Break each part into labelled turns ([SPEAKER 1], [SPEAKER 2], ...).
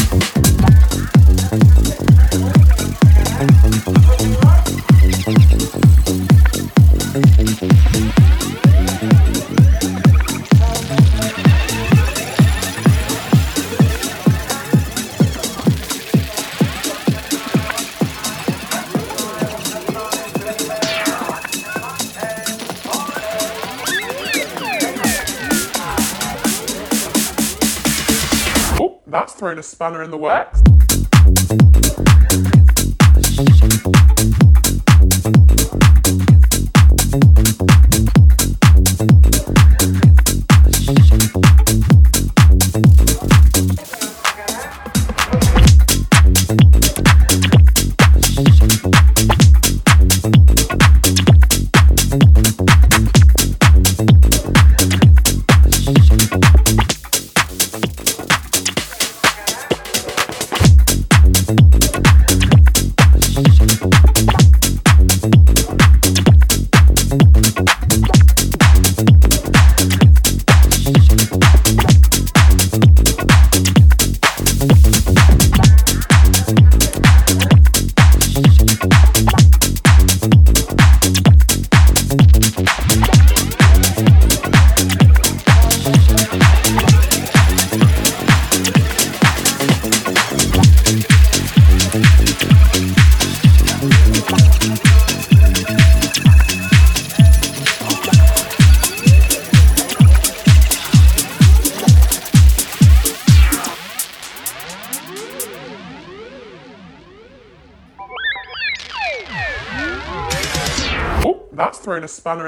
[SPEAKER 1] throwing a spanner in the works.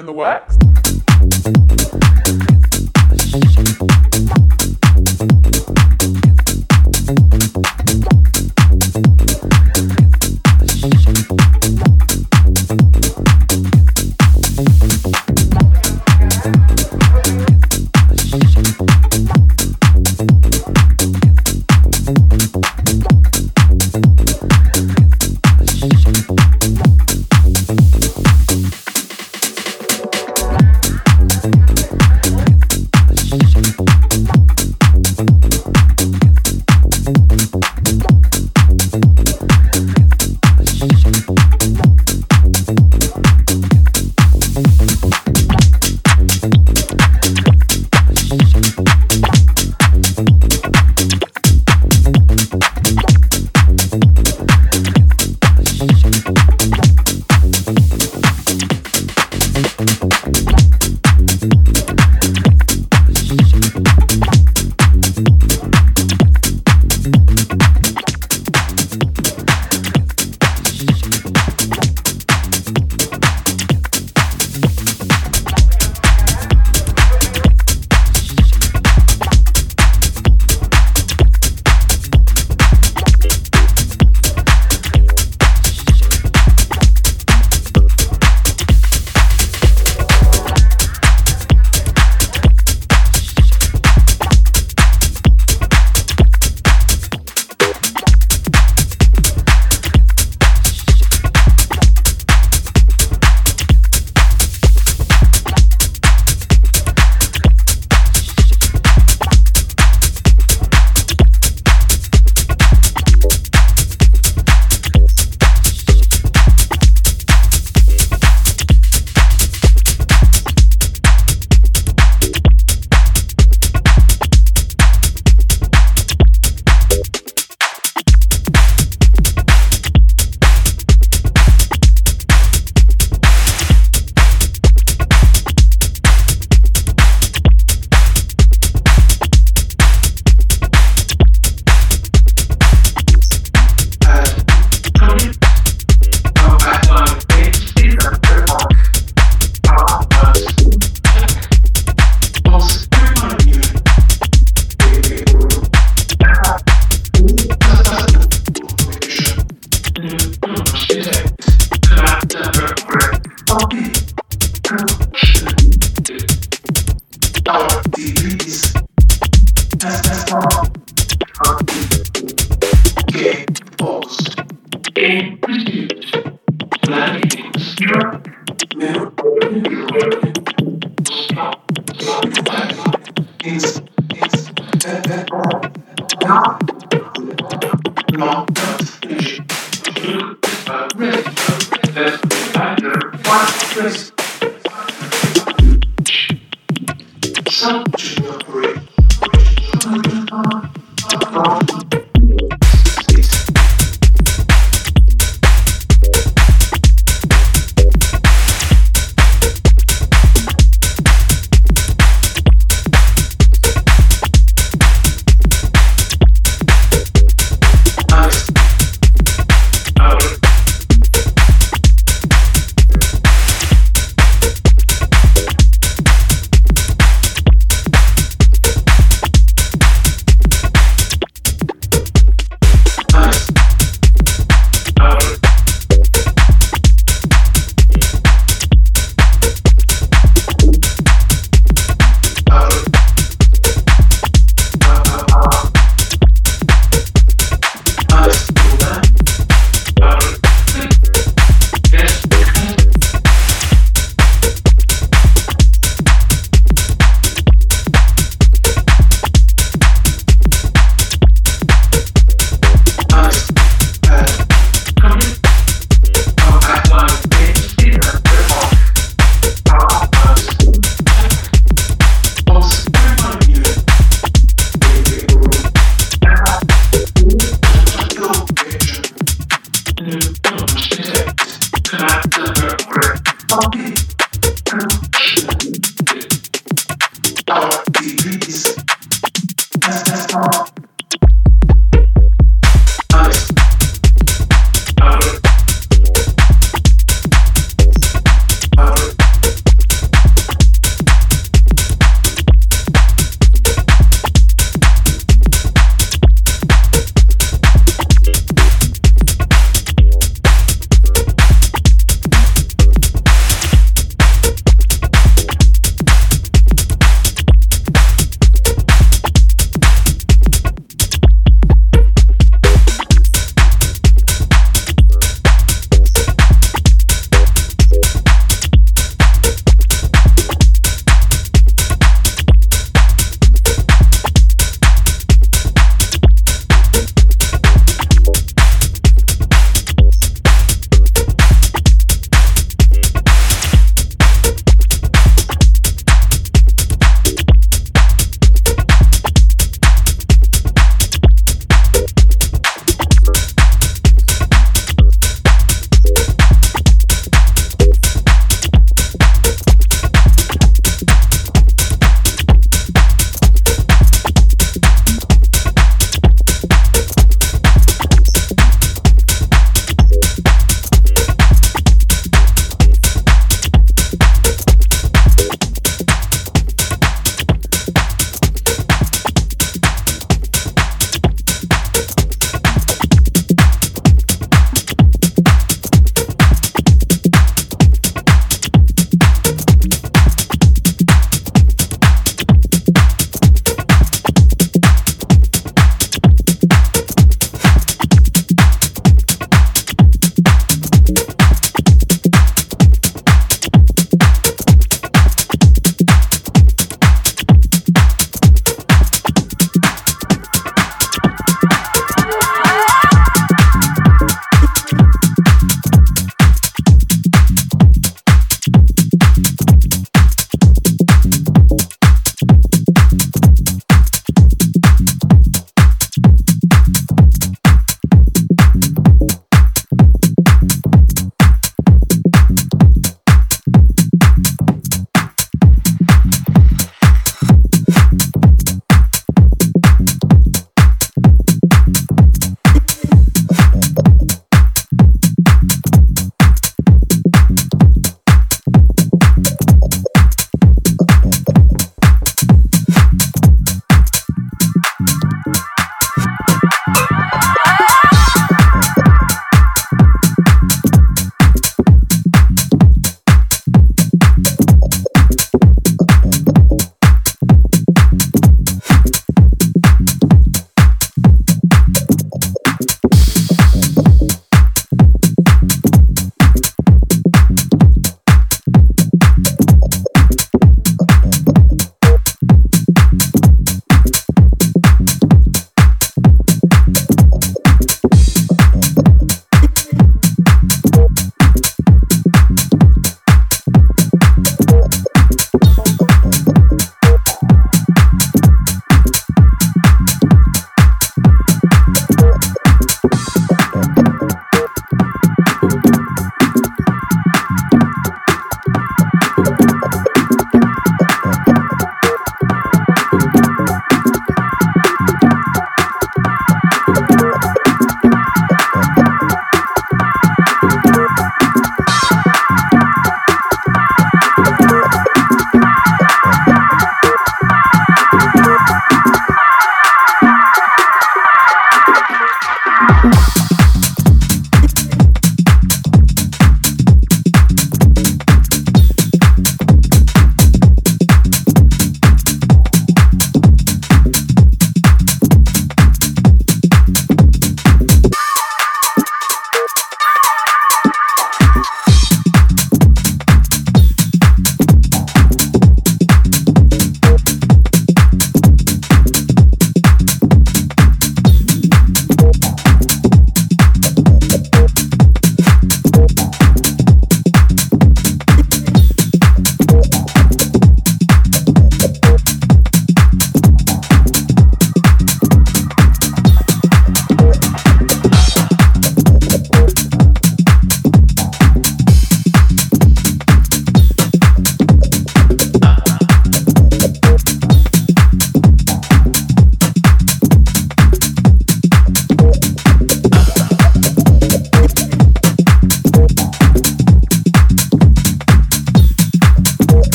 [SPEAKER 1] In the works.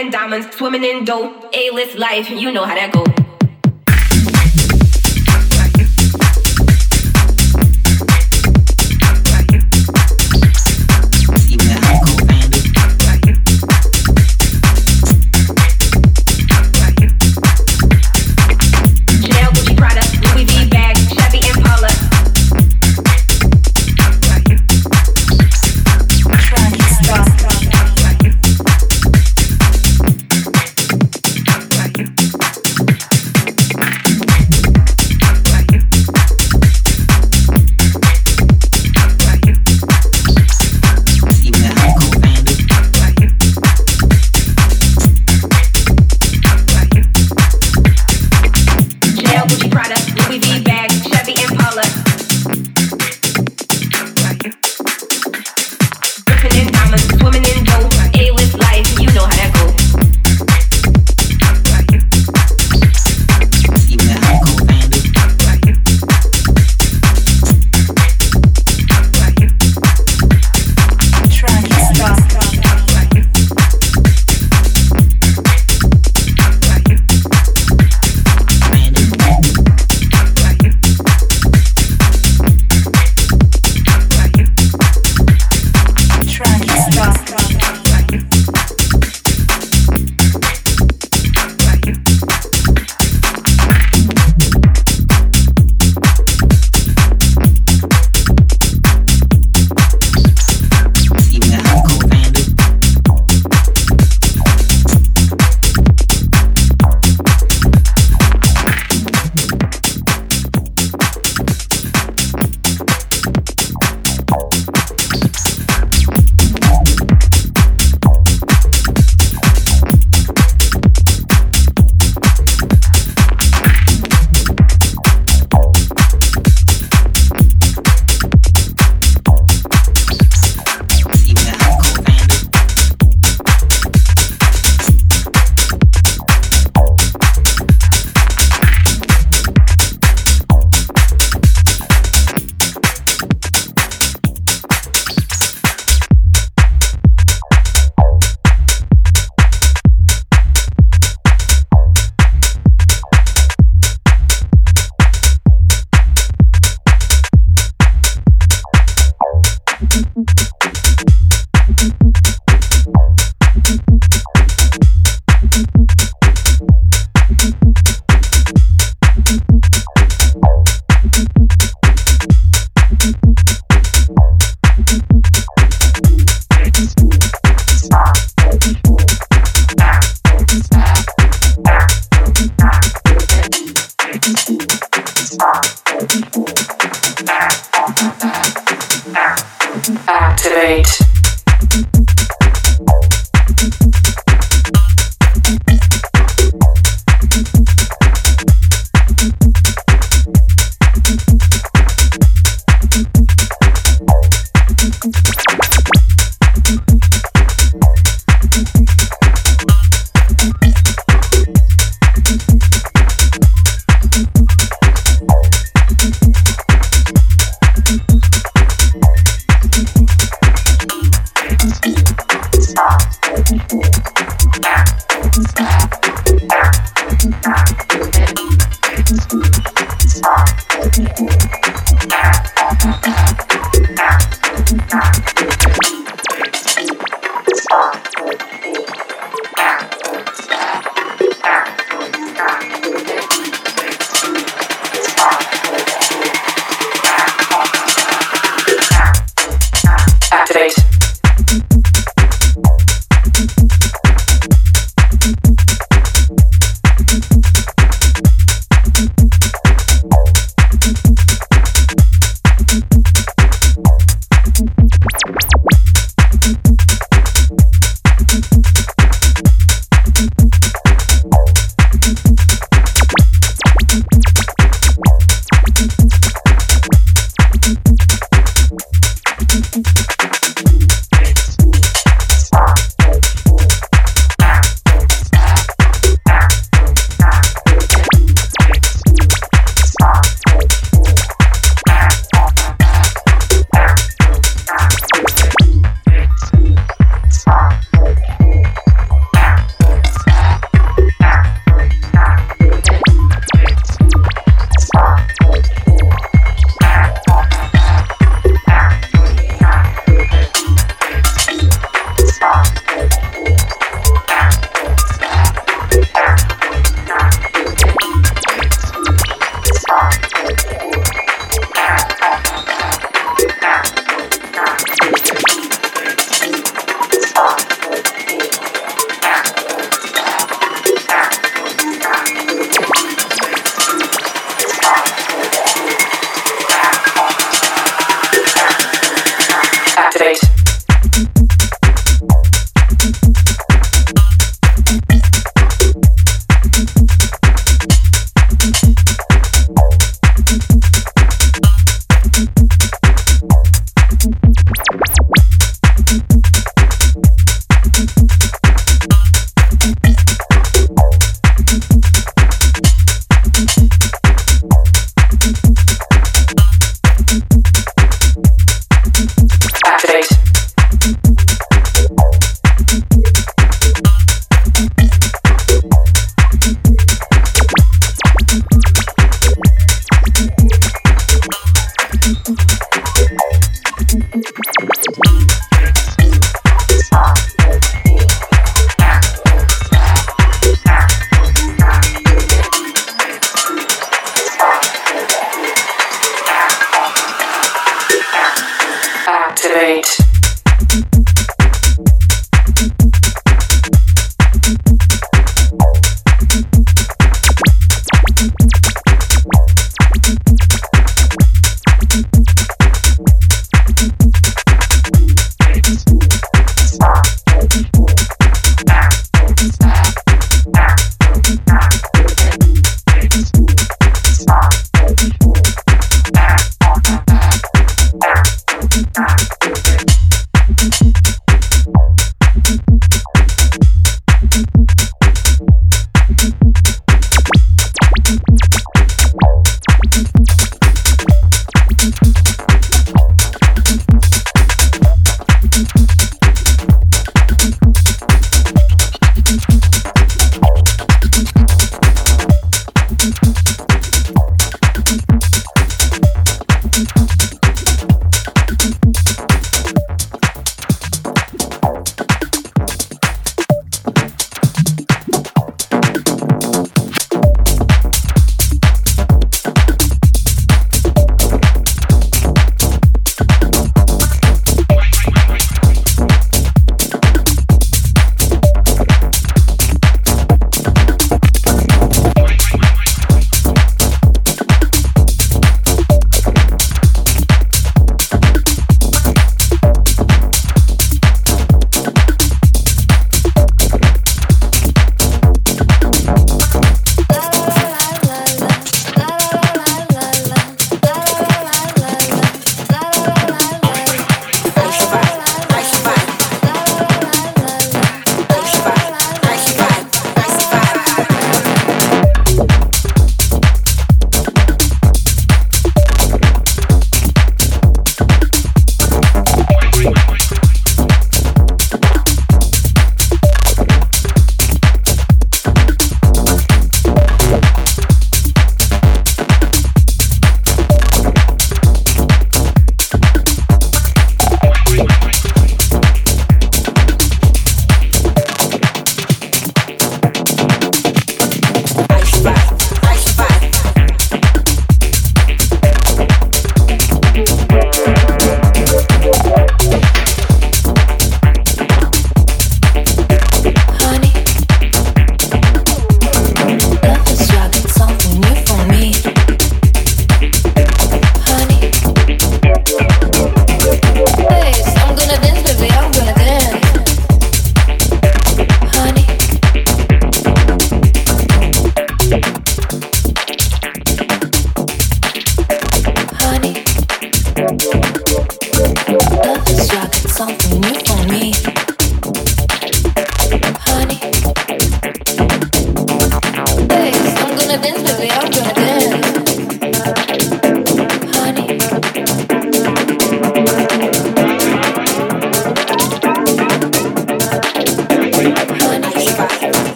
[SPEAKER 2] In diamonds, swimming in dope, A-list life, you know how that goes.